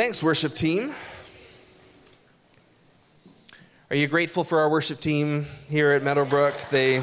Thanks, worship team. Are you grateful for our worship team here at Meadowbrook? They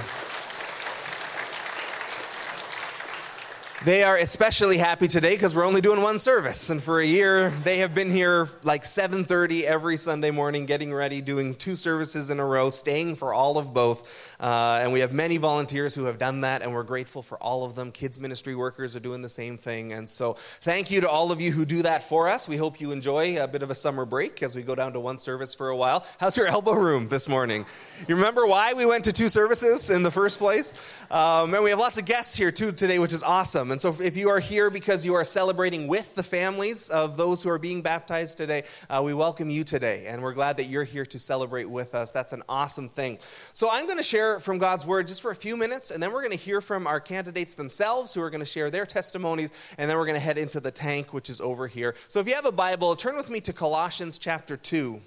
They are especially happy today because we're only doing one service. And for a year, they have been here like 7:30 every Sunday morning, getting ready, doing two services in a row, staying for all of both. Uh, and we have many volunteers who have done that, and we're grateful for all of them. Kids ministry workers are doing the same thing. And so, thank you to all of you who do that for us. We hope you enjoy a bit of a summer break as we go down to one service for a while. How's your elbow room this morning? You remember why we went to two services in the first place? Um, and we have lots of guests here too today, which is awesome. And so, if you are here because you are celebrating with the families of those who are being baptized today, uh, we welcome you today. And we're glad that you're here to celebrate with us. That's an awesome thing. So, I'm going to share from God's word just for a few minutes, and then we're going to hear from our candidates themselves who are going to share their testimonies, and then we're going to head into the tank, which is over here. So if you have a Bible, turn with me to Colossians chapter 2.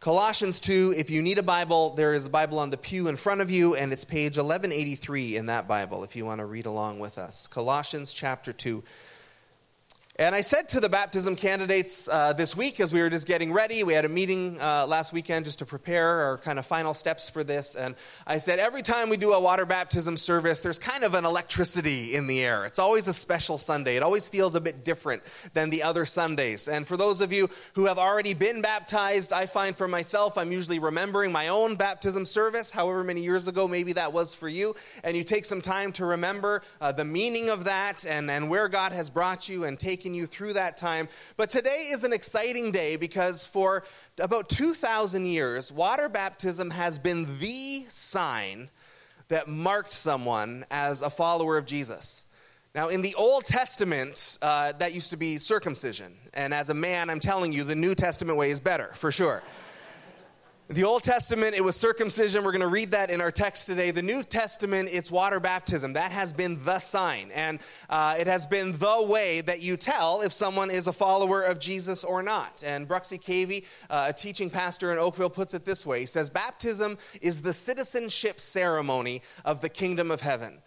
Colossians 2, if you need a Bible, there is a Bible on the pew in front of you, and it's page 1183 in that Bible if you want to read along with us. Colossians chapter 2. And I said to the baptism candidates uh, this week as we were just getting ready, we had a meeting uh, last weekend just to prepare our kind of final steps for this. And I said, every time we do a water baptism service, there's kind of an electricity in the air. It's always a special Sunday. It always feels a bit different than the other Sundays. And for those of you who have already been baptized, I find for myself, I'm usually remembering my own baptism service, however many years ago maybe that was for you. And you take some time to remember uh, the meaning of that and, and where God has brought you and taken taken you through that time. But today is an exciting day because for about 2,000 years, water baptism has been the sign that marked someone as a follower of Jesus. Now, in the Old Testament, uh, that used to be circumcision. And as a man, I'm telling you, the New Testament way is better, for sure. The Old Testament, it was circumcision. We're going to read that in our text today. The New Testament, it's water baptism. That has been the sign. And uh, it has been the way that you tell if someone is a follower of Jesus or not. And Bruxy Cavey, uh, a teaching pastor in Oakville, puts it this way He says, Baptism is the citizenship ceremony of the kingdom of heaven.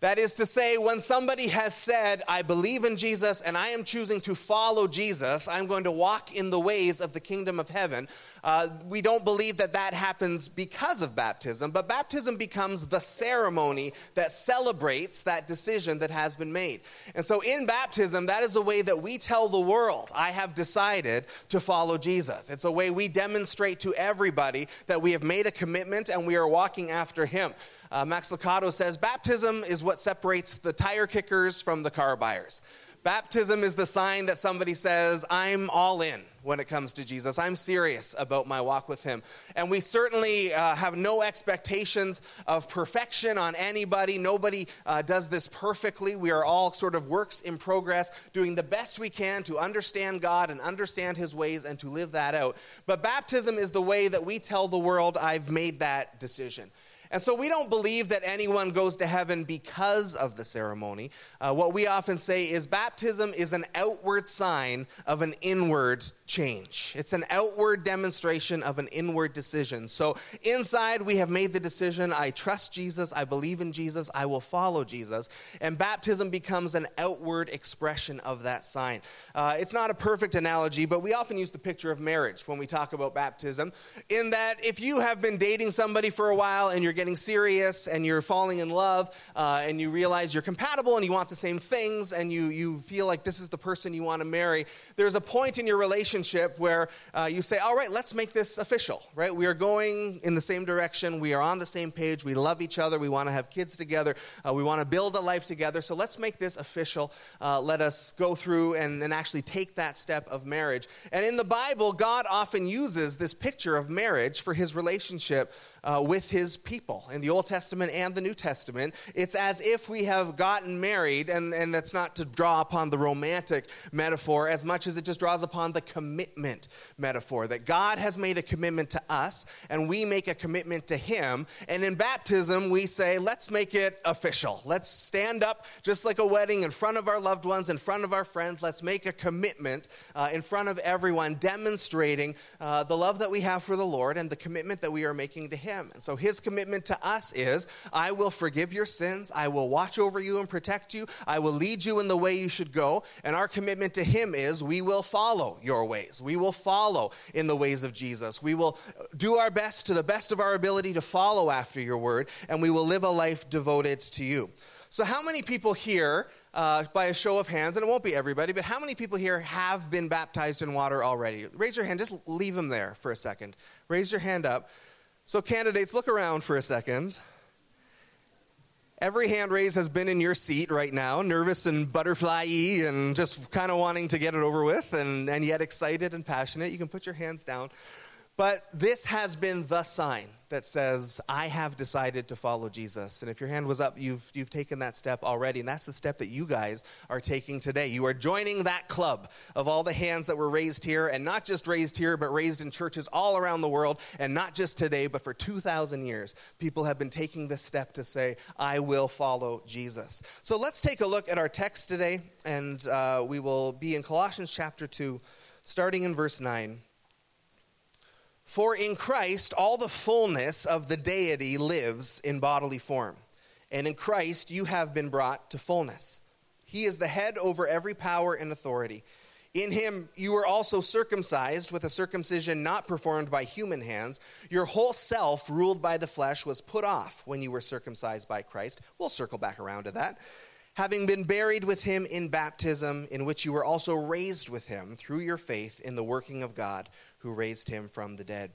That is to say, when somebody has said, I believe in Jesus and I am choosing to follow Jesus, I'm going to walk in the ways of the kingdom of heaven, uh, we don't believe that that happens because of baptism, but baptism becomes the ceremony that celebrates that decision that has been made. And so in baptism, that is a way that we tell the world, I have decided to follow Jesus. It's a way we demonstrate to everybody that we have made a commitment and we are walking after him. Uh, Max Lucado says baptism is what separates the tire kickers from the car buyers. Baptism is the sign that somebody says, I'm all in when it comes to Jesus. I'm serious about my walk with Him. And we certainly uh, have no expectations of perfection on anybody. Nobody uh, does this perfectly. We are all sort of works in progress, doing the best we can to understand God and understand His ways and to live that out. But baptism is the way that we tell the world, I've made that decision. And so we don't believe that anyone goes to heaven because of the ceremony. Uh, what we often say is baptism is an outward sign of an inward change. It's an outward demonstration of an inward decision. So inside, we have made the decision I trust Jesus, I believe in Jesus, I will follow Jesus. And baptism becomes an outward expression of that sign. Uh, it's not a perfect analogy, but we often use the picture of marriage when we talk about baptism, in that if you have been dating somebody for a while and you're getting serious and you're falling in love uh, and you realize you're compatible and you want the same things and you, you feel like this is the person you want to marry, there's a point in your relationship relationship where uh, you say, all right, let's make this official, right? We are going in the same direction. We are on the same page. We love each other. We want to have kids together. Uh, we want to build a life together. So let's make this official. Uh, let us go through and, and actually take that step of marriage. And in the Bible, God often uses this picture of marriage for his relationship uh, with his people in the Old Testament and the New Testament. It's as if we have gotten married, and, and that's not to draw upon the romantic metaphor as much as it just draws upon the commitment metaphor that God has made a commitment to us, and we make a commitment to him. And in baptism, we say, let's make it official. Let's stand up just like a wedding in front of our loved ones, in front of our friends. Let's make a commitment uh, in front of everyone, demonstrating uh, the love that we have for the Lord and the commitment that we are making to him And so his commitment to us is I will forgive your sins, I will watch over you and protect you, I will lead you in the way you should go. And our commitment to him is we will follow your ways. We will follow in the ways of Jesus. We will do our best to the best of our ability to follow after your word, and we will live a life devoted to you. So, how many people here, uh, by a show of hands, and it won't be everybody, but how many people here have been baptized in water already? Raise your hand, just leave them there for a second. Raise your hand up. So, candidates, look around for a second. Every hand raise has been in your seat right now, nervous and butterfly and just kind of wanting to get it over with, and, and yet excited and passionate. You can put your hands down. But this has been the sign that says, I have decided to follow Jesus. And if your hand was up, you've, you've taken that step already. And that's the step that you guys are taking today. You are joining that club of all the hands that were raised here, and not just raised here, but raised in churches all around the world. And not just today, but for 2,000 years, people have been taking this step to say, I will follow Jesus. So let's take a look at our text today, and uh, we will be in Colossians chapter 2, starting in verse 9. For in Christ, all the fullness of the deity lives in bodily form. And in Christ, you have been brought to fullness. He is the head over every power and authority. In him, you were also circumcised with a circumcision not performed by human hands. Your whole self, ruled by the flesh, was put off when you were circumcised by Christ. We'll circle back around to that. Having been buried with him in baptism, in which you were also raised with him through your faith in the working of God who raised him from the dead.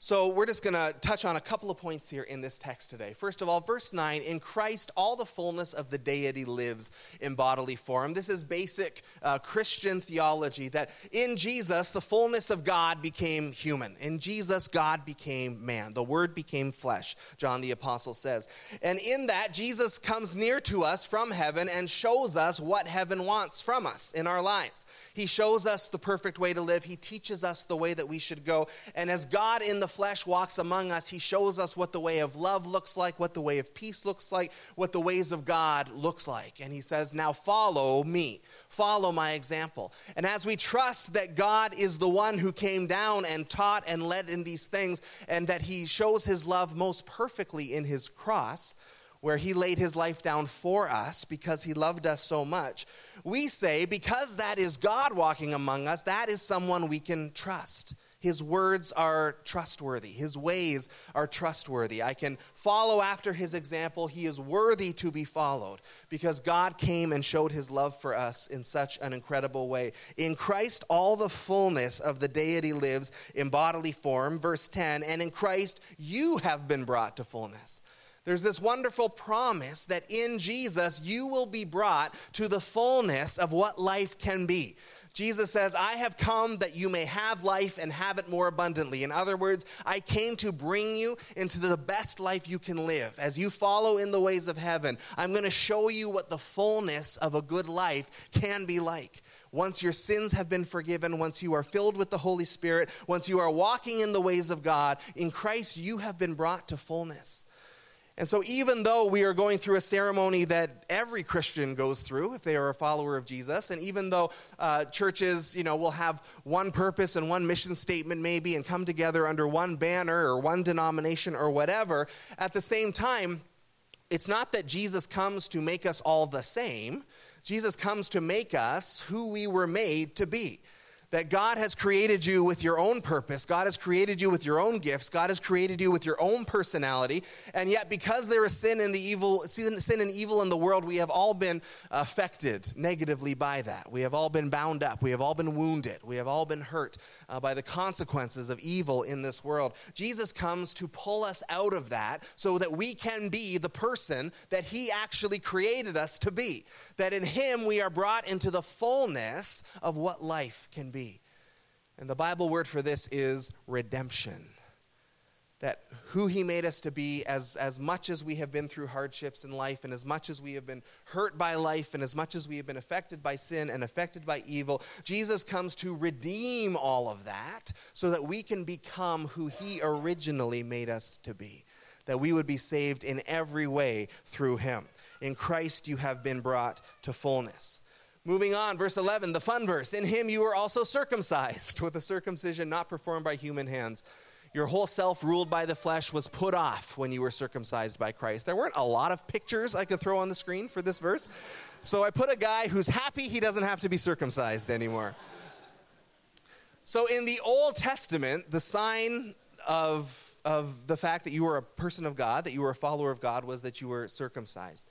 So, we're just going to touch on a couple of points here in this text today. First of all, verse 9 In Christ, all the fullness of the deity lives in bodily form. This is basic uh, Christian theology that in Jesus, the fullness of God became human. In Jesus, God became man. The Word became flesh, John the Apostle says. And in that, Jesus comes near to us from heaven and shows us what heaven wants from us in our lives. He shows us the perfect way to live, He teaches us the way that we should go. And as God in the the flesh walks among us, he shows us what the way of love looks like, what the way of peace looks like, what the ways of God looks like. And he says, Now follow me, follow my example. And as we trust that God is the one who came down and taught and led in these things, and that he shows his love most perfectly in his cross, where he laid his life down for us because he loved us so much, we say, because that is God walking among us, that is someone we can trust. His words are trustworthy. His ways are trustworthy. I can follow after his example. He is worthy to be followed because God came and showed his love for us in such an incredible way. In Christ, all the fullness of the deity lives in bodily form. Verse 10 And in Christ, you have been brought to fullness. There's this wonderful promise that in Jesus, you will be brought to the fullness of what life can be. Jesus says, I have come that you may have life and have it more abundantly. In other words, I came to bring you into the best life you can live. As you follow in the ways of heaven, I'm going to show you what the fullness of a good life can be like. Once your sins have been forgiven, once you are filled with the Holy Spirit, once you are walking in the ways of God, in Christ you have been brought to fullness. And so, even though we are going through a ceremony that every Christian goes through if they are a follower of Jesus, and even though uh, churches, you know, will have one purpose and one mission statement maybe and come together under one banner or one denomination or whatever, at the same time, it's not that Jesus comes to make us all the same. Jesus comes to make us who we were made to be that God has created you with your own purpose. God has created you with your own gifts. God has created you with your own personality. And yet, because there is sin and the evil, sin, and evil in the world, we have all been affected negatively by that. We have all been bound up. We have all been wounded. We have all been hurt uh, by the consequences of evil in this world. Jesus comes to pull us out of that so that we can be the person that He actually created us to be. That in Him we are brought into the fullness of what life can be be. And the Bible word for this is redemption. That who he made us to be, as, as much as we have been through hardships in life, and as much as we have been hurt by life, and as much as we have been affected by sin and affected by evil, Jesus comes to redeem all of that so that we can become who he originally made us to be. That we would be saved in every way through him. In Christ, you have been brought to fullness. Moving on, verse 11, the fun verse. In him you were also circumcised with a circumcision not performed by human hands. Your whole self, ruled by the flesh, was put off when you were circumcised by Christ. There weren't a lot of pictures I could throw on the screen for this verse. So I put a guy who's happy he doesn't have to be circumcised anymore. So in the Old Testament, the sign of, of the fact that you were a person of God, that you were a follower of God, was that you were circumcised.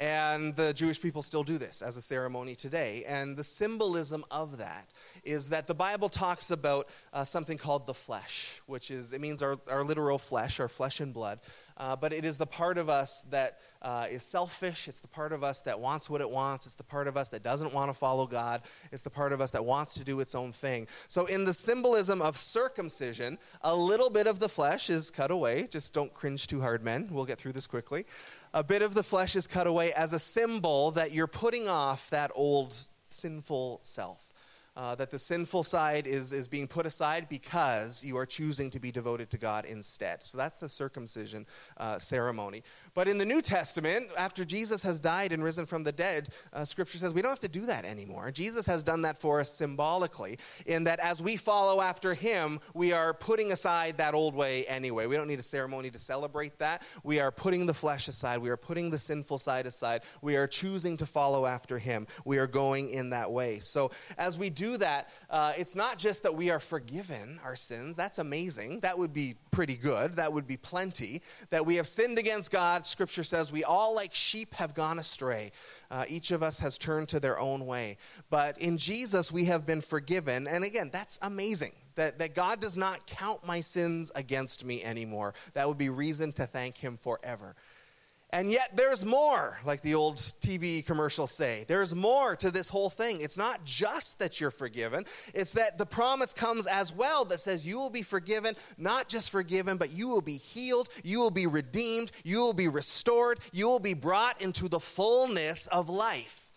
And the Jewish people still do this as a ceremony today. And the symbolism of that is that the Bible talks about uh, something called the flesh, which is, it means our, our literal flesh, our flesh and blood. Uh, but it is the part of us that uh, is selfish. It's the part of us that wants what it wants. It's the part of us that doesn't want to follow God. It's the part of us that wants to do its own thing. So, in the symbolism of circumcision, a little bit of the flesh is cut away. Just don't cringe too hard, men. We'll get through this quickly. A bit of the flesh is cut away as a symbol that you're putting off that old sinful self uh, that the sinful side is, is being put aside because you are choosing to be devoted to God instead. So that's the circumcision uh, ceremony. But in the New Testament, after Jesus has died and risen from the dead, uh, Scripture says we don't have to do that anymore. Jesus has done that for us symbolically, in that as we follow after him, we are putting aside that old way anyway. We don't need a ceremony to celebrate that. We are putting the flesh aside, we are putting the sinful side aside. We are choosing to follow after him. We are going in that way. So as we do that, uh, it's not just that we are forgiven our sins. That's amazing. That would be pretty good. That would be plenty. That we have sinned against God. Scripture says we all, like sheep, have gone astray. Uh, each of us has turned to their own way. But in Jesus, we have been forgiven. And again, that's amazing. That, that God does not count my sins against me anymore. That would be reason to thank Him forever. And yet there's more, like the old TV commercials say. There's more to this whole thing. It's not just that you're forgiven, it's that the promise comes as well that says you will be forgiven, not just forgiven, but you will be healed, you will be redeemed, you will be restored, you will be brought into the fullness of life.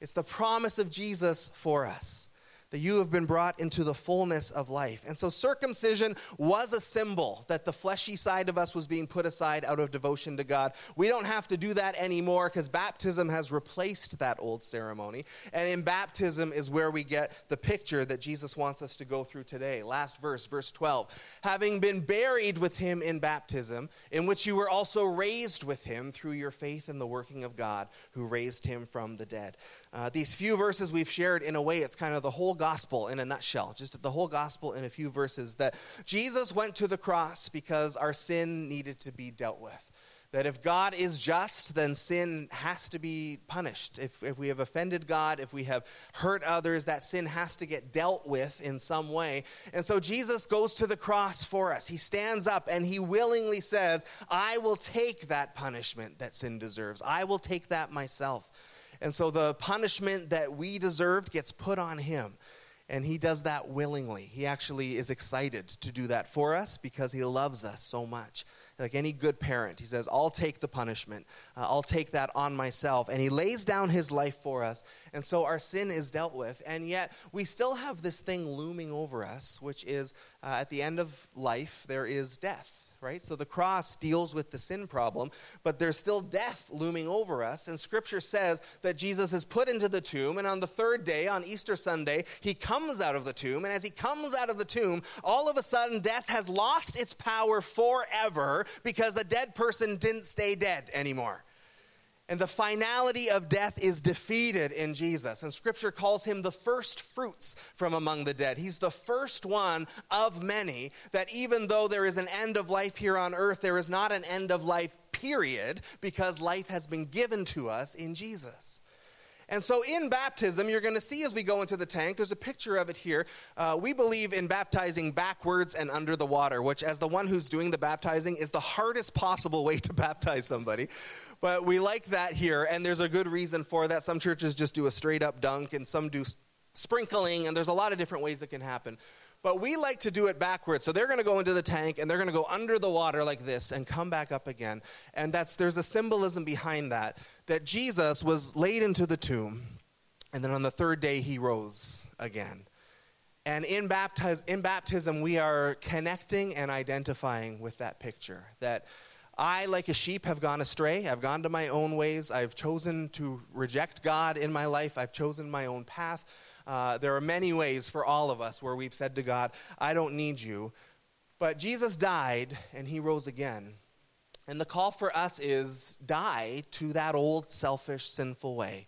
It's the promise of Jesus for us that you have been brought into the fullness of life. And so circumcision was a symbol that the fleshy side of us was being put aside out of devotion to God. We don't have to do that anymore because baptism has replaced that old ceremony. And in baptism is where we get the picture that Jesus wants us to go through today. Last verse, verse 12. Having been buried with him in baptism, in which you were also raised with him through your faith in the working of God who raised him from the dead. Uh, these few verses we've shared, in a way, it's kind of the whole gospel in a nutshell, just the whole gospel in a few verses. That Jesus went to the cross because our sin needed to be dealt with. That if God is just, then sin has to be punished. If, if we have offended God, if we have hurt others, that sin has to get dealt with in some way. And so Jesus goes to the cross for us. He stands up and he willingly says, I will take that punishment that sin deserves, I will take that myself. And so the punishment that we deserved gets put on him. And he does that willingly. He actually is excited to do that for us because he loves us so much. Like any good parent, he says, I'll take the punishment. Uh, I'll take that on myself. And he lays down his life for us. And so our sin is dealt with. And yet we still have this thing looming over us, which is uh, at the end of life, there is death right? So the cross deals with the sin problem, but there's still death looming over us. And scripture says that Jesus is put into the tomb, and on the third day, on Easter Sunday, he comes out of the tomb. And as he comes out of the tomb, all of a sudden, death has lost its power forever because the dead person didn't stay dead anymore. And the finality of death is defeated in Jesus. And scripture calls him the first fruits from among the dead. He's the first one of many that even though there is an end of life here on earth, there is not an end of life, period, because life has been given to us in Jesus. And so in baptism, you're going to see as we go into the tank, there's a picture of it here. Uh, we believe in baptizing backwards and under the water, which, as the one who's doing the baptizing, is the hardest possible way to baptize somebody. But we like that here, and there's a good reason for that. Some churches just do a straight up dunk, and some do sprinkling, and there's a lot of different ways it can happen. But we like to do it backwards. So they're going to go into the tank and they're going to go under the water like this and come back up again. And that's there's a symbolism behind that that Jesus was laid into the tomb and then on the third day he rose again. And in, in baptism, we are connecting and identifying with that picture. That I, like a sheep, have gone astray. I've gone to my own ways. I've chosen to reject God in my life. I've chosen my own path. Uh, there are many ways for all of us where we've said to God, I don't need you. But Jesus died and he rose again. And the call for us is die to that old, selfish, sinful way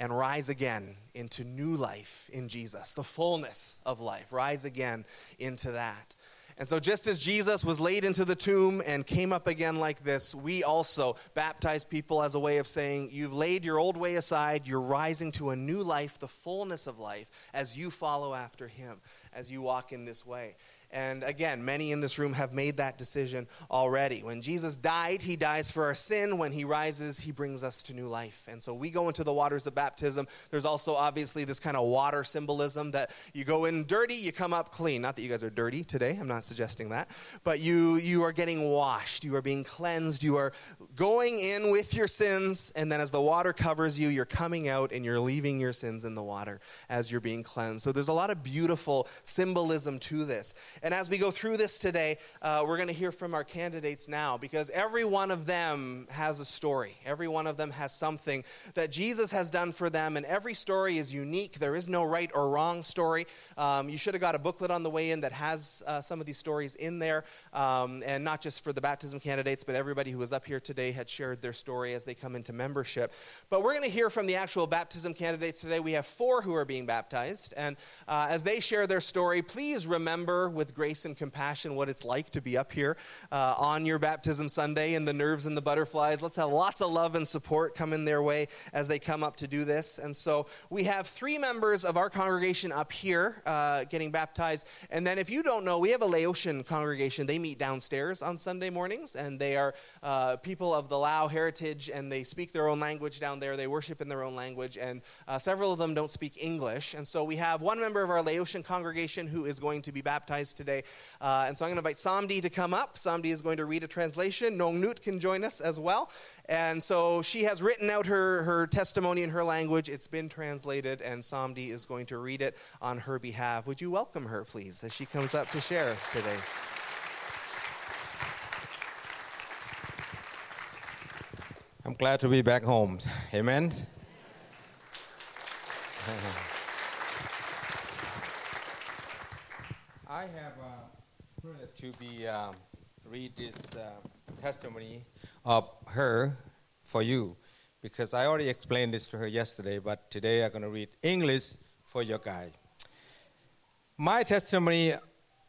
and rise again into new life in Jesus, the fullness of life. Rise again into that. And so, just as Jesus was laid into the tomb and came up again like this, we also baptize people as a way of saying, You've laid your old way aside, you're rising to a new life, the fullness of life, as you follow after Him, as you walk in this way. And again, many in this room have made that decision already. When Jesus died, he dies for our sin. When he rises, he brings us to new life. And so we go into the waters of baptism. There's also obviously this kind of water symbolism that you go in dirty, you come up clean. Not that you guys are dirty today, I'm not suggesting that. But you, you are getting washed, you are being cleansed, you are going in with your sins. And then as the water covers you, you're coming out and you're leaving your sins in the water as you're being cleansed. So there's a lot of beautiful symbolism to this. And as we go through this today, uh, we're going to hear from our candidates now because every one of them has a story. Every one of them has something that Jesus has done for them, and every story is unique. There is no right or wrong story. Um, you should have got a booklet on the way in that has uh, some of these stories in there, um, and not just for the baptism candidates, but everybody who was up here today had shared their story as they come into membership. But we're going to hear from the actual baptism candidates today. We have four who are being baptized, and uh, as they share their story, please remember with with grace and compassion what it's like to be up here uh, on your baptism Sunday and the nerves and the butterflies. Let's have lots of love and support coming their way as they come up to do this. And so we have three members of our congregation up here uh, getting baptized. And then if you don't know, we have a Laotian congregation. They meet downstairs on Sunday mornings, and they are uh, people of the Lao heritage, and they speak their own language down there. They worship in their own language, and uh, several of them don't speak English. And so we have one member of our Laotian congregation who is going to be baptized today. Uh, and so I'm going to invite Samdi to come up. Samdi is going to read a translation. Nong Nut can join us as well. And so she has written out her, her testimony in her language. It's been translated, and Samdi is going to read it on her behalf. Would you welcome her, please, as she comes up to share today? I'm glad to be back home. Amen. I have uh, to be um, read this uh, testimony of her for you because I already explained this to her yesterday, but today I'm going to read English for your guy. My testimony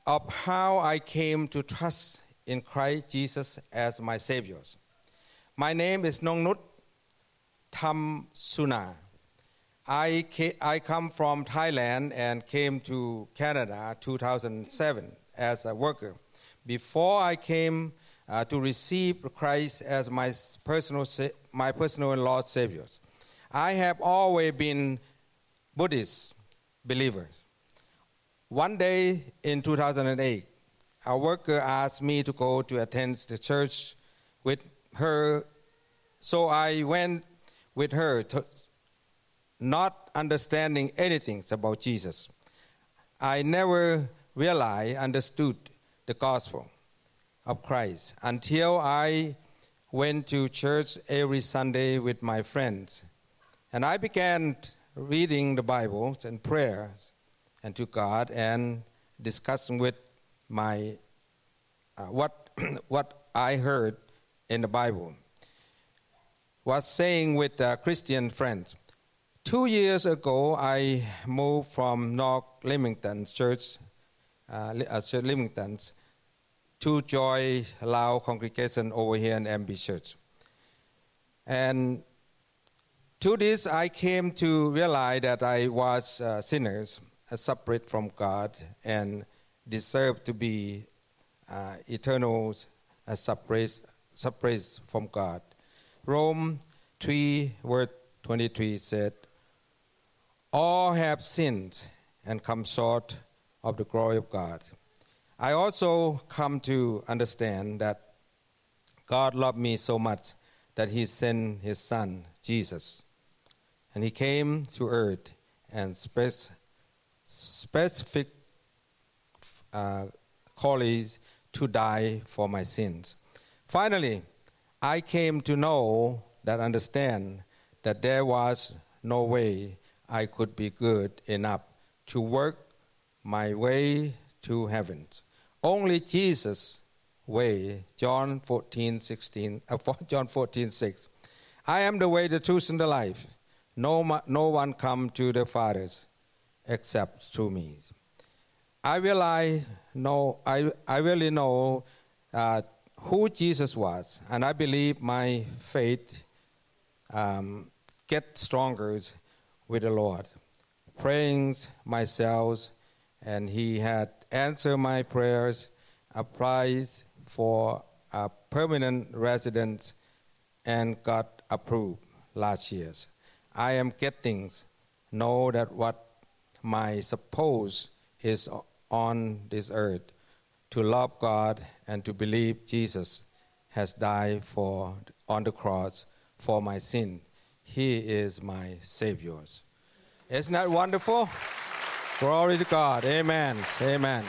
of how I came to trust in Christ Jesus as my Savior. My name is Nongnut Tham I, I come from Thailand and came to Canada 2007 as a worker. Before I came uh, to receive Christ as my personal, my personal and Lord Savior, I have always been Buddhist believer. One day in 2008, a worker asked me to go to attend the church with her, so I went with her to, not understanding anything about Jesus. I never realized, understood the gospel of Christ until I went to church every Sunday with my friends. And I began reading the Bible and prayers and to God and discussing with my uh, what what I heard in the Bible was saying with uh, Christian friends. Two years ago, I moved from North Leamington Church, uh, uh Leamington, to join Lao congregation over here in MB Church. And to this, I came to realize that I was a sinner, separate from God, and deserved to be uh, eternal, separate, separate from God. Rome 3, verse 23 said, all have sinned and come short of the glory of God. I also come to understand that God loved me so much that He sent His Son, Jesus. And He came to earth and spec- specific uh, calls to die for my sins. Finally, I came to know that understand that there was no way I could be good enough to work my way to heaven. only Jesus way. John 14, 16, uh, John 14, 6. I am the way, the truth, and the life. No, no one come to the fathers except through me. I will I know I, I really know uh, who Jesus was, and I believe my faith um, get stronger with the Lord. Praying myself, and He had answered my prayers, applied for a permanent residence, and got approved last year. I am getting know that what my suppose is on this earth to love God and to believe Jesus has died for on the cross for my sin. He is my Savior. Isn't that wonderful? Glory to God. Amen. Amen.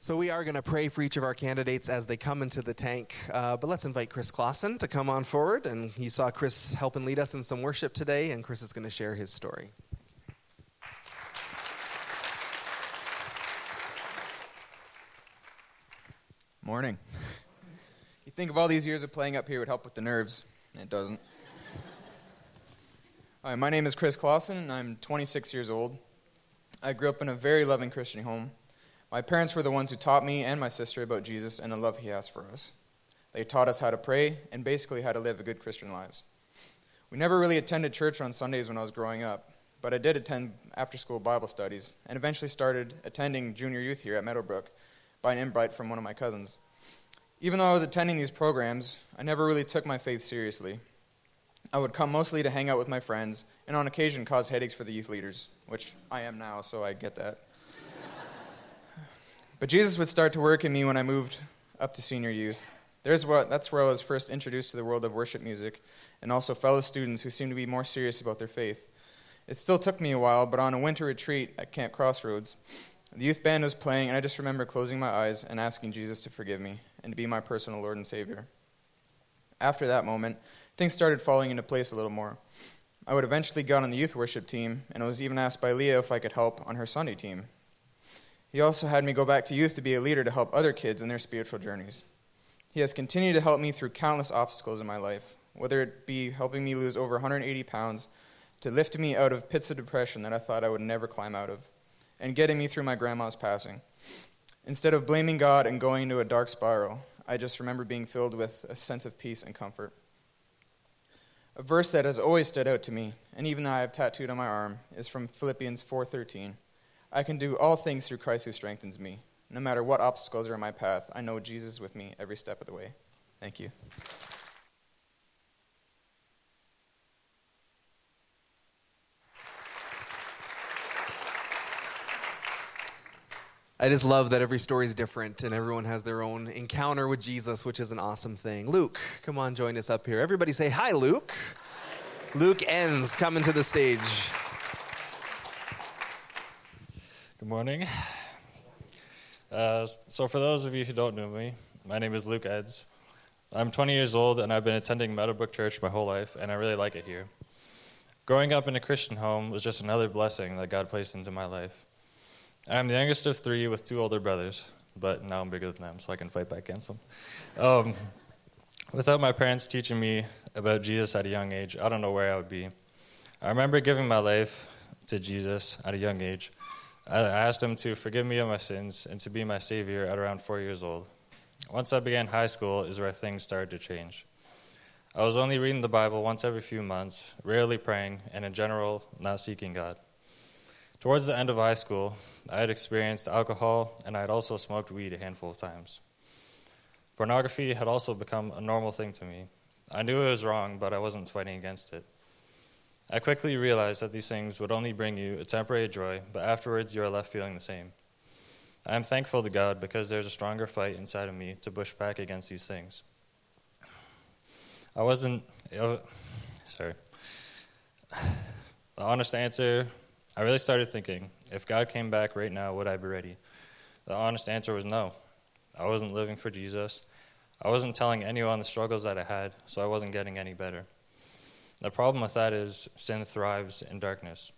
So we are going to pray for each of our candidates as they come into the tank. Uh, but let's invite Chris Clausen to come on forward. And you saw Chris help and lead us in some worship today, and Chris is going to share his story. Morning. You think of all these years of playing up here would help with the nerves. It doesn't. Hi, my name is Chris Clausen, and I'm 26 years old. I grew up in a very loving Christian home. My parents were the ones who taught me and my sister about Jesus and the love he has for us. They taught us how to pray and basically how to live a good Christian lives. We never really attended church on Sundays when I was growing up, but I did attend after school Bible studies and eventually started attending junior youth here at Meadowbrook by an invite from one of my cousins. Even though I was attending these programs, I never really took my faith seriously. I would come mostly to hang out with my friends and on occasion cause headaches for the youth leaders, which I am now, so I get that. But Jesus would start to work in me when I moved up to senior youth. There's that's where I was first introduced to the world of worship music and also fellow students who seemed to be more serious about their faith. It still took me a while, but on a winter retreat at Camp Crossroads, the youth band was playing, and I just remember closing my eyes and asking Jesus to forgive me and to be my personal Lord and Savior. After that moment, things started falling into place a little more. I would eventually get on the youth worship team, and I was even asked by Leah if I could help on her Sunday team. He also had me go back to youth to be a leader to help other kids in their spiritual journeys. He has continued to help me through countless obstacles in my life, whether it be helping me lose over 180 pounds, to lift me out of pits of depression that I thought I would never climb out of, and getting me through my grandma's passing. Instead of blaming God and going into a dark spiral, I just remember being filled with a sense of peace and comfort. A verse that has always stood out to me, and even though I have tattooed on my arm, is from Philippians 4:13. I can do all things through Christ who strengthens me. No matter what obstacles are in my path, I know Jesus is with me every step of the way. Thank you. I just love that every story is different and everyone has their own encounter with Jesus, which is an awesome thing. Luke, come on, join us up here. Everybody say hi, Luke. Hi. Luke Ens coming to the stage. Good morning. Uh, so, for those of you who don't know me, my name is Luke Ens. I'm 20 years old and I've been attending Meadowbrook Church my whole life, and I really like it here. Growing up in a Christian home was just another blessing that God placed into my life. I'm the youngest of three with two older brothers, but now I'm bigger than them, so I can fight back against them. Um, without my parents teaching me about Jesus at a young age, I don't know where I would be. I remember giving my life to Jesus at a young age I asked him to forgive me of my sins and to be my Savior at around four years old. Once I began high school, is where things started to change. I was only reading the Bible once every few months, rarely praying, and in general, not seeking God. Towards the end of high school, I had experienced alcohol and I had also smoked weed a handful of times. Pornography had also become a normal thing to me. I knew it was wrong, but I wasn't fighting against it. I quickly realized that these things would only bring you a temporary joy, but afterwards you are left feeling the same. I am thankful to God because there's a stronger fight inside of me to push back against these things. I wasn't. Sorry. The honest answer, I really started thinking if God came back right now, would I be ready? The honest answer was no. I wasn't living for Jesus. I wasn't telling anyone the struggles that I had, so I wasn't getting any better. The problem with that is sin thrives in darkness.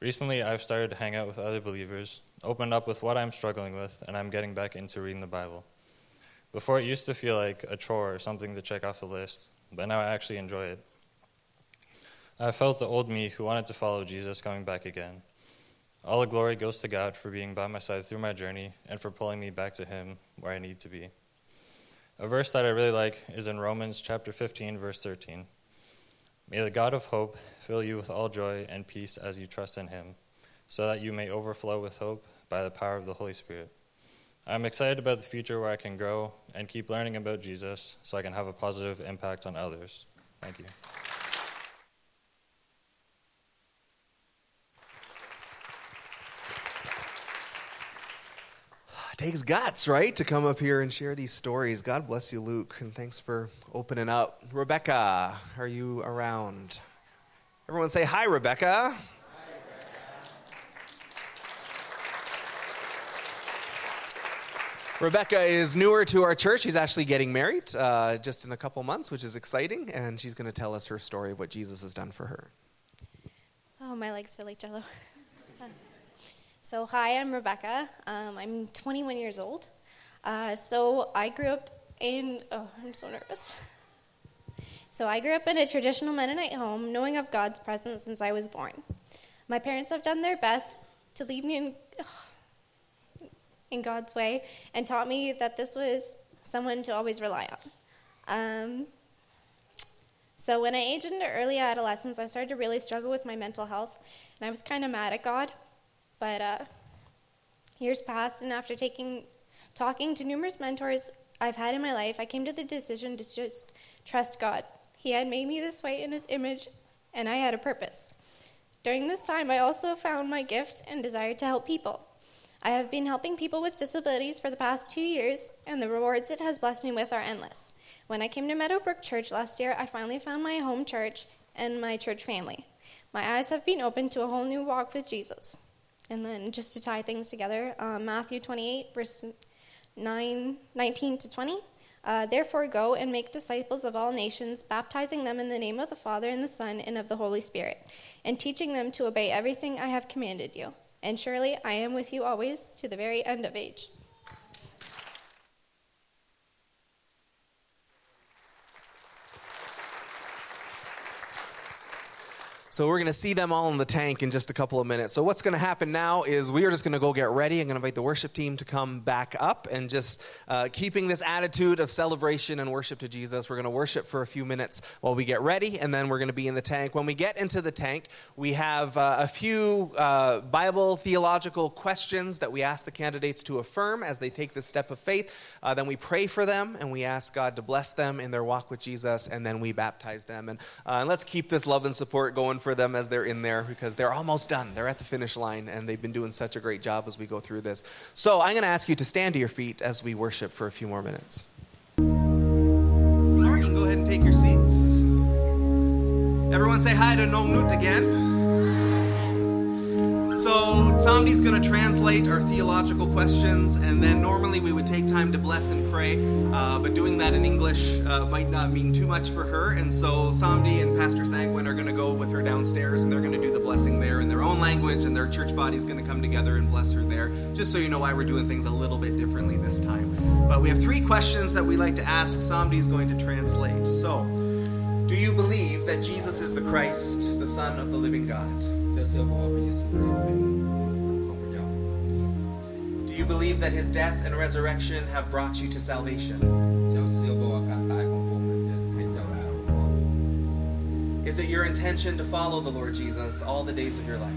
Recently, I've started to hang out with other believers, opened up with what I'm struggling with, and I'm getting back into reading the Bible. Before, it used to feel like a chore or something to check off the list, but now I actually enjoy it. I felt the old me who wanted to follow Jesus coming back again. All the glory goes to God for being by my side through my journey and for pulling me back to Him where I need to be. A verse that I really like is in Romans chapter 15, verse 13. May the God of hope fill you with all joy and peace as you trust in Him, so that you may overflow with hope by the power of the Holy Spirit. I'm excited about the future where I can grow and keep learning about Jesus so I can have a positive impact on others. Thank you. It takes guts, right, to come up here and share these stories. God bless you, Luke, and thanks for opening up. Rebecca, are you around? Everyone say hi, Rebecca. Rebecca is newer to our church. She's actually getting married uh, just in a couple months, which is exciting, and she's going to tell us her story of what Jesus has done for her. Oh, my legs feel like jello. So, hi, I'm Rebecca. Um, I'm 21 years old. Uh, so, I grew up in, oh, I'm so nervous. So, I grew up in a traditional Mennonite home, knowing of God's presence since I was born. My parents have done their best to lead me in, in God's way and taught me that this was someone to always rely on. Um, so when I aged into early adolescence, I started to really struggle with my mental health, and I was kind of mad at God. But uh, years passed, and after taking, talking to numerous mentors I've had in my life, I came to the decision to just trust God. He had made me this way in His image, and I had a purpose. During this time, I also found my gift and desire to help people. I have been helping people with disabilities for the past two years, and the rewards it has blessed me with are endless. When I came to Meadowbrook Church last year, I finally found my home church and my church family. My eyes have been opened to a whole new walk with Jesus. And then, just to tie things together, uh, Matthew 28, verses 9, 19 to 20. Uh, Therefore, go and make disciples of all nations, baptizing them in the name of the Father, and the Son, and of the Holy Spirit, and teaching them to obey everything I have commanded you. And surely I am with you always to the very end of age. So we're going to see them all in the tank in just a couple of minutes. So what's going to happen now is we are just going to go get ready. I'm going to invite the worship team to come back up and just uh, keeping this attitude of celebration and worship to Jesus. We're going to worship for a few minutes while we get ready, and then we're going to be in the tank. When we get into the tank, we have uh, a few uh, Bible theological questions that we ask the candidates to affirm as they take this step of faith. Uh, then we pray for them and we ask God to bless them in their walk with Jesus, and then we baptize them. And, uh, and let's keep this love and support going for them as they're in there because they're almost done. They're at the finish line and they've been doing such a great job as we go through this. So I'm going to ask you to stand to your feet as we worship for a few more minutes. All right, you can go ahead and take your seats. Everyone say hi to Nong Nut again. So, Samdi's going to translate our theological questions, and then normally we would take time to bless and pray, uh, but doing that in English uh, might not mean too much for her. And so, Samdi and Pastor Sangwin are going to go with her downstairs, and they're going to do the blessing there in their own language, and their church body is going to come together and bless her there, just so you know why we're doing things a little bit differently this time. But we have three questions that we like to ask. Samdi is going to translate. So, do you believe that Jesus is the Christ, the Son of the living God? Do you believe that his death and resurrection have brought you to salvation? Is it your intention to follow the Lord Jesus all the days of your life?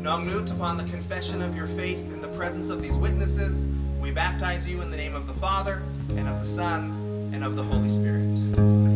Nung upon the confession of your faith presence of these witnesses, we baptize you in the name of the Father, and of the Son, and of the Holy Spirit.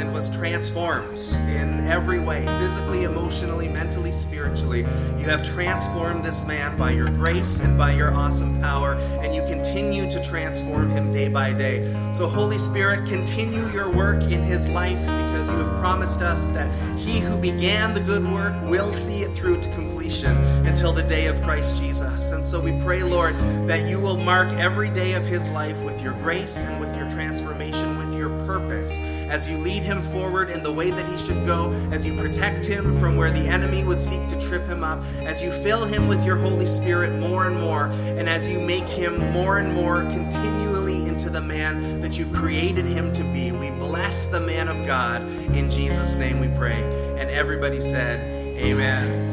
Mind was transformed in every way, physically, emotionally, mentally, spiritually. You have transformed this man by your grace and by your awesome power, and you continue to transform him day by day. So, Holy Spirit, continue your work in his life because you have promised us that he who began the good work will see it through to completion until the day of Christ Jesus. And so we pray, Lord, that you will mark every day of his life with your grace and with your transformation, purpose, as you lead him forward in the way that he should go, as you protect him from where the enemy would seek to trip him up, as you fill him with your Holy Spirit more and more, and as you make him more and more continually into the man that you've created him to be. We bless the man of God. In Jesus' name we pray. And everybody said, Amen.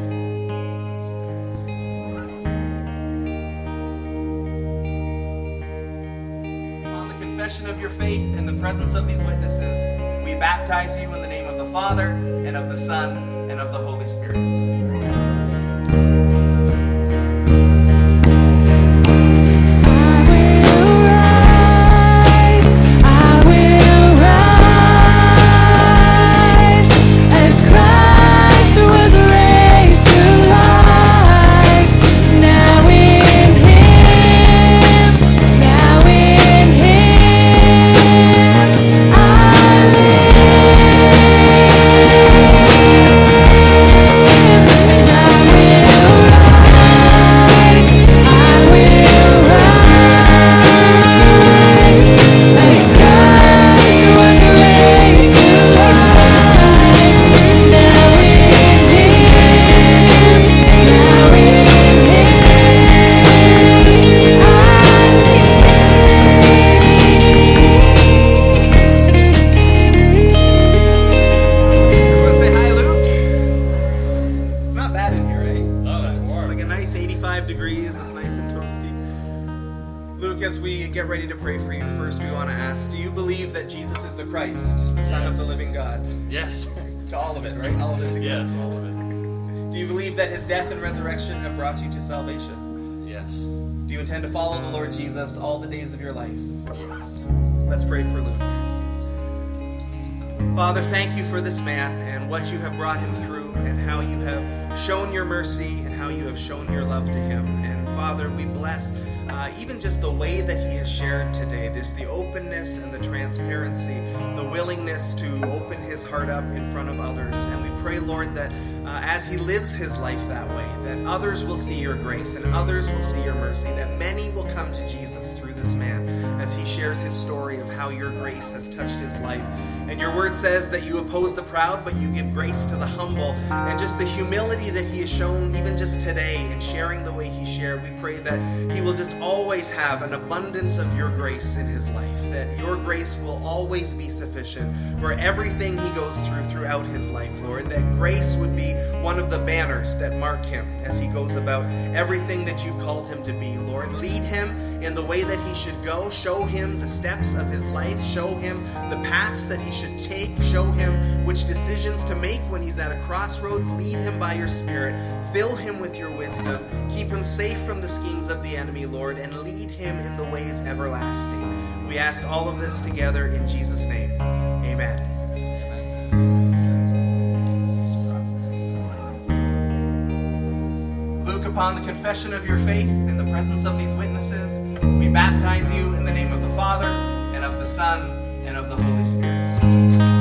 Confession of your faith in the presence of these witnesses, we baptize you in the name of the Father, and of the Son, and of the Holy Spirit. That his death and resurrection have brought you to salvation? Yes. Do you intend to follow the Lord Jesus all the days of your life? Yes. Let's pray for Luke. Father, thank you for this man and what you have brought him through and how you have shown your mercy and how you have shown your love to him. And Father, we bless uh, even just the way that he has shared today. There's the openness and the transparency, the willingness to open his heart up in front of others. And we pray, Lord, that uh, as he lives his life that way, that others will see your grace and others will see your mercy, that many will come to Jesus through this man shares his story of how your grace has touched his life. And your word says that you oppose the proud, but you give grace to the humble. And just the humility that he has shown, even just today, in sharing the way he shared, we pray that he will just always have an abundance of your grace in his life, that your grace will always be sufficient for everything he goes through throughout his life, Lord. That grace would be one of the banners that mark him as he goes about everything that you've called him to be, Lord. Lead him in the way that he should go. Show him the steps of his life. Show him the paths that he should take. Show him which decisions to make when he's at a crossroads. Lead him by your Spirit. Fill him with your wisdom. Keep him safe from the schemes of the enemy, Lord, and lead him in the ways everlasting. We ask all of this together in Jesus' name. Amen. Upon the confession of your faith in the presence of these witnesses, we baptize you in the name of the Father, and of the Son, and of the Holy Spirit.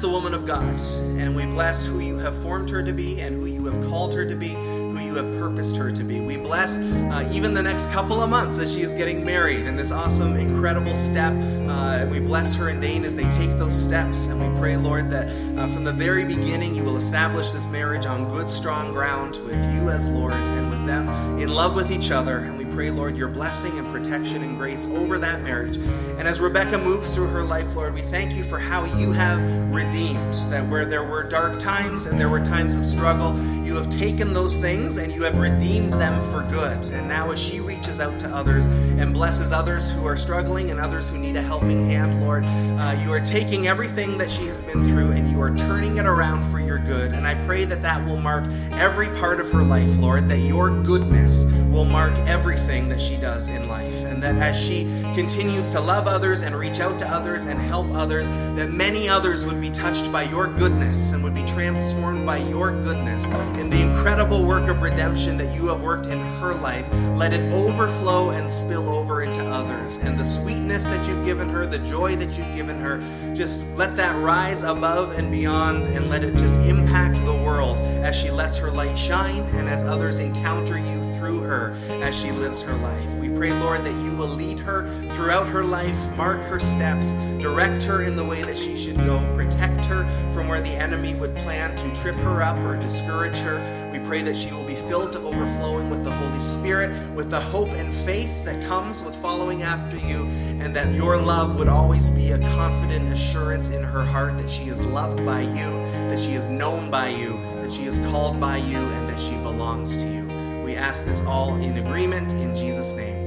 The woman of God, and we bless who you have formed her to be and who you have called her to be, who you have purposed her to be. We bless uh, even the next couple of months as she is getting married in this awesome, incredible step. Uh, and we bless her and Dane as they take those steps. And we pray, Lord, that uh, from the very beginning you will establish this marriage on good, strong ground with you as Lord and with them in love with each other. Pray, Lord, your blessing and protection and grace over that marriage. And as Rebecca moves through her life, Lord, we thank you for how you have redeemed that where there were dark times and there were times of struggle, you have taken those things and you have redeemed them for good. And now, as she reaches out to others and blesses others who are struggling and others who need a helping hand, Lord, uh, you are taking everything that she has been through and you are turning it around for your good. And I pray that that will mark every part of her life, Lord, that your goodness will mark everything that she does in life. That as she continues to love others and reach out to others and help others, that many others would be touched by your goodness and would be transformed by your goodness in the incredible work of redemption that you have worked in her life. Let it overflow and spill over into others. And the sweetness that you've given her, the joy that you've given her, just let that rise above and beyond and let it just impact the world as she lets her light shine and as others encounter you through her as she lives her life. Pray, Lord, that you will lead her throughout her life, mark her steps, direct her in the way that she should go, protect her from where the enemy would plan to trip her up or discourage her. We pray that she will be filled to overflowing with the Holy Spirit, with the hope and faith that comes with following after you, and that your love would always be a confident assurance in her heart that she is loved by you, that she is known by you, that she is called by you, and that she belongs to you. We ask this all in agreement in Jesus' name.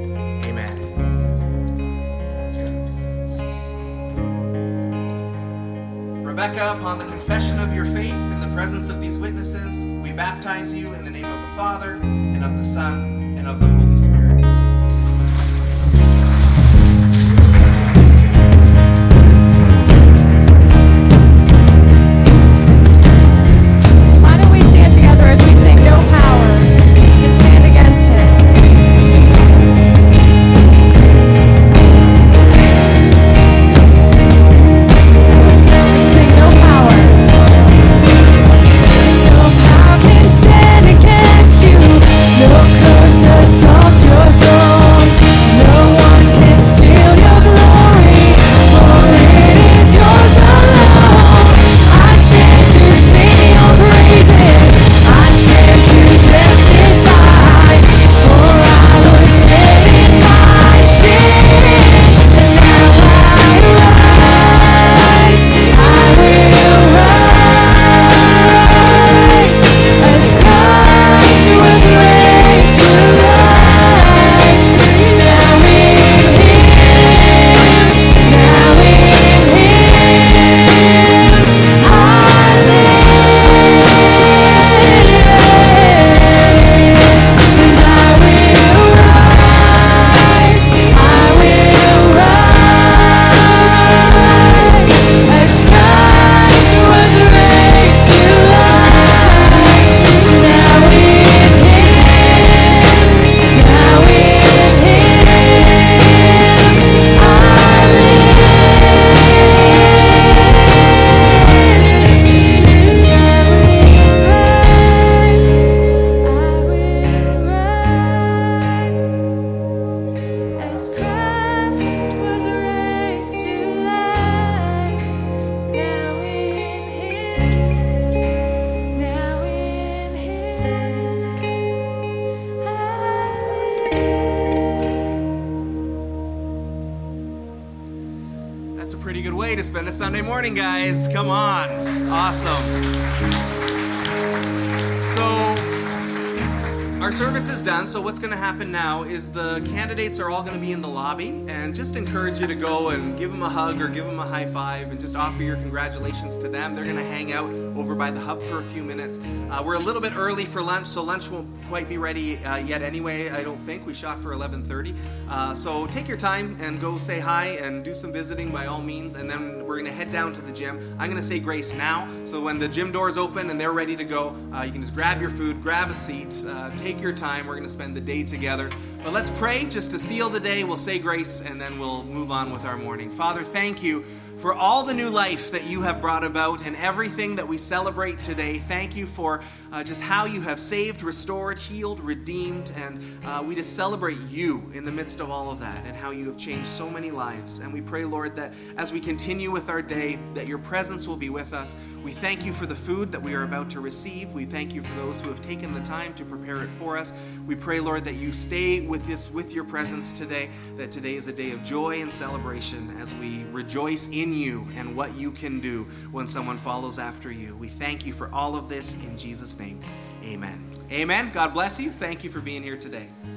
Rebecca, upon the confession of your faith in the presence of these witnesses, we baptize you in the name of the Father, and of the Son, and of the Holy service is done. So, what's going to happen now is the candidates are all going to be in the lobby and just encourage you to go and give them a hug or give them a high five and just offer your congratulations to them. They're going to hang out over by the hub for a few minutes. Uh, we're a little bit early for lunch, so lunch won't quite be ready uh, yet anyway. I don't think we shot for 11:30. Uh, so take your time and go say hi and do some visiting by all means, and then we're to head down to the gym. I'm to say grace now, so when the gym doors open and they're ready to go, uh, you can just grab your food, grab a seat, uh, take your time. We're to spend the day together. But let's pray just to seal the day. We'll say grace, and then we'll move on with our morning. Father, thank you for all the new life that you have brought about and everything that we celebrate today. Thank you for uh, just how you have saved, restored, healed, redeemed, and uh, we just celebrate you in the midst of all of that and how you have changed so many lives. And we pray, Lord, that as we continue with our day, that your presence will be with us. We thank you for the food that we are about to receive. We thank you for those who have taken the time to prepare it for us. We pray, Lord, that you stay with us with your presence today, that today is a day of joy and celebration as we rejoice in you and what you can do when someone follows after you. We thank you for all of this in Jesus' name. Amen. Amen. God bless you. Thank you for being here today.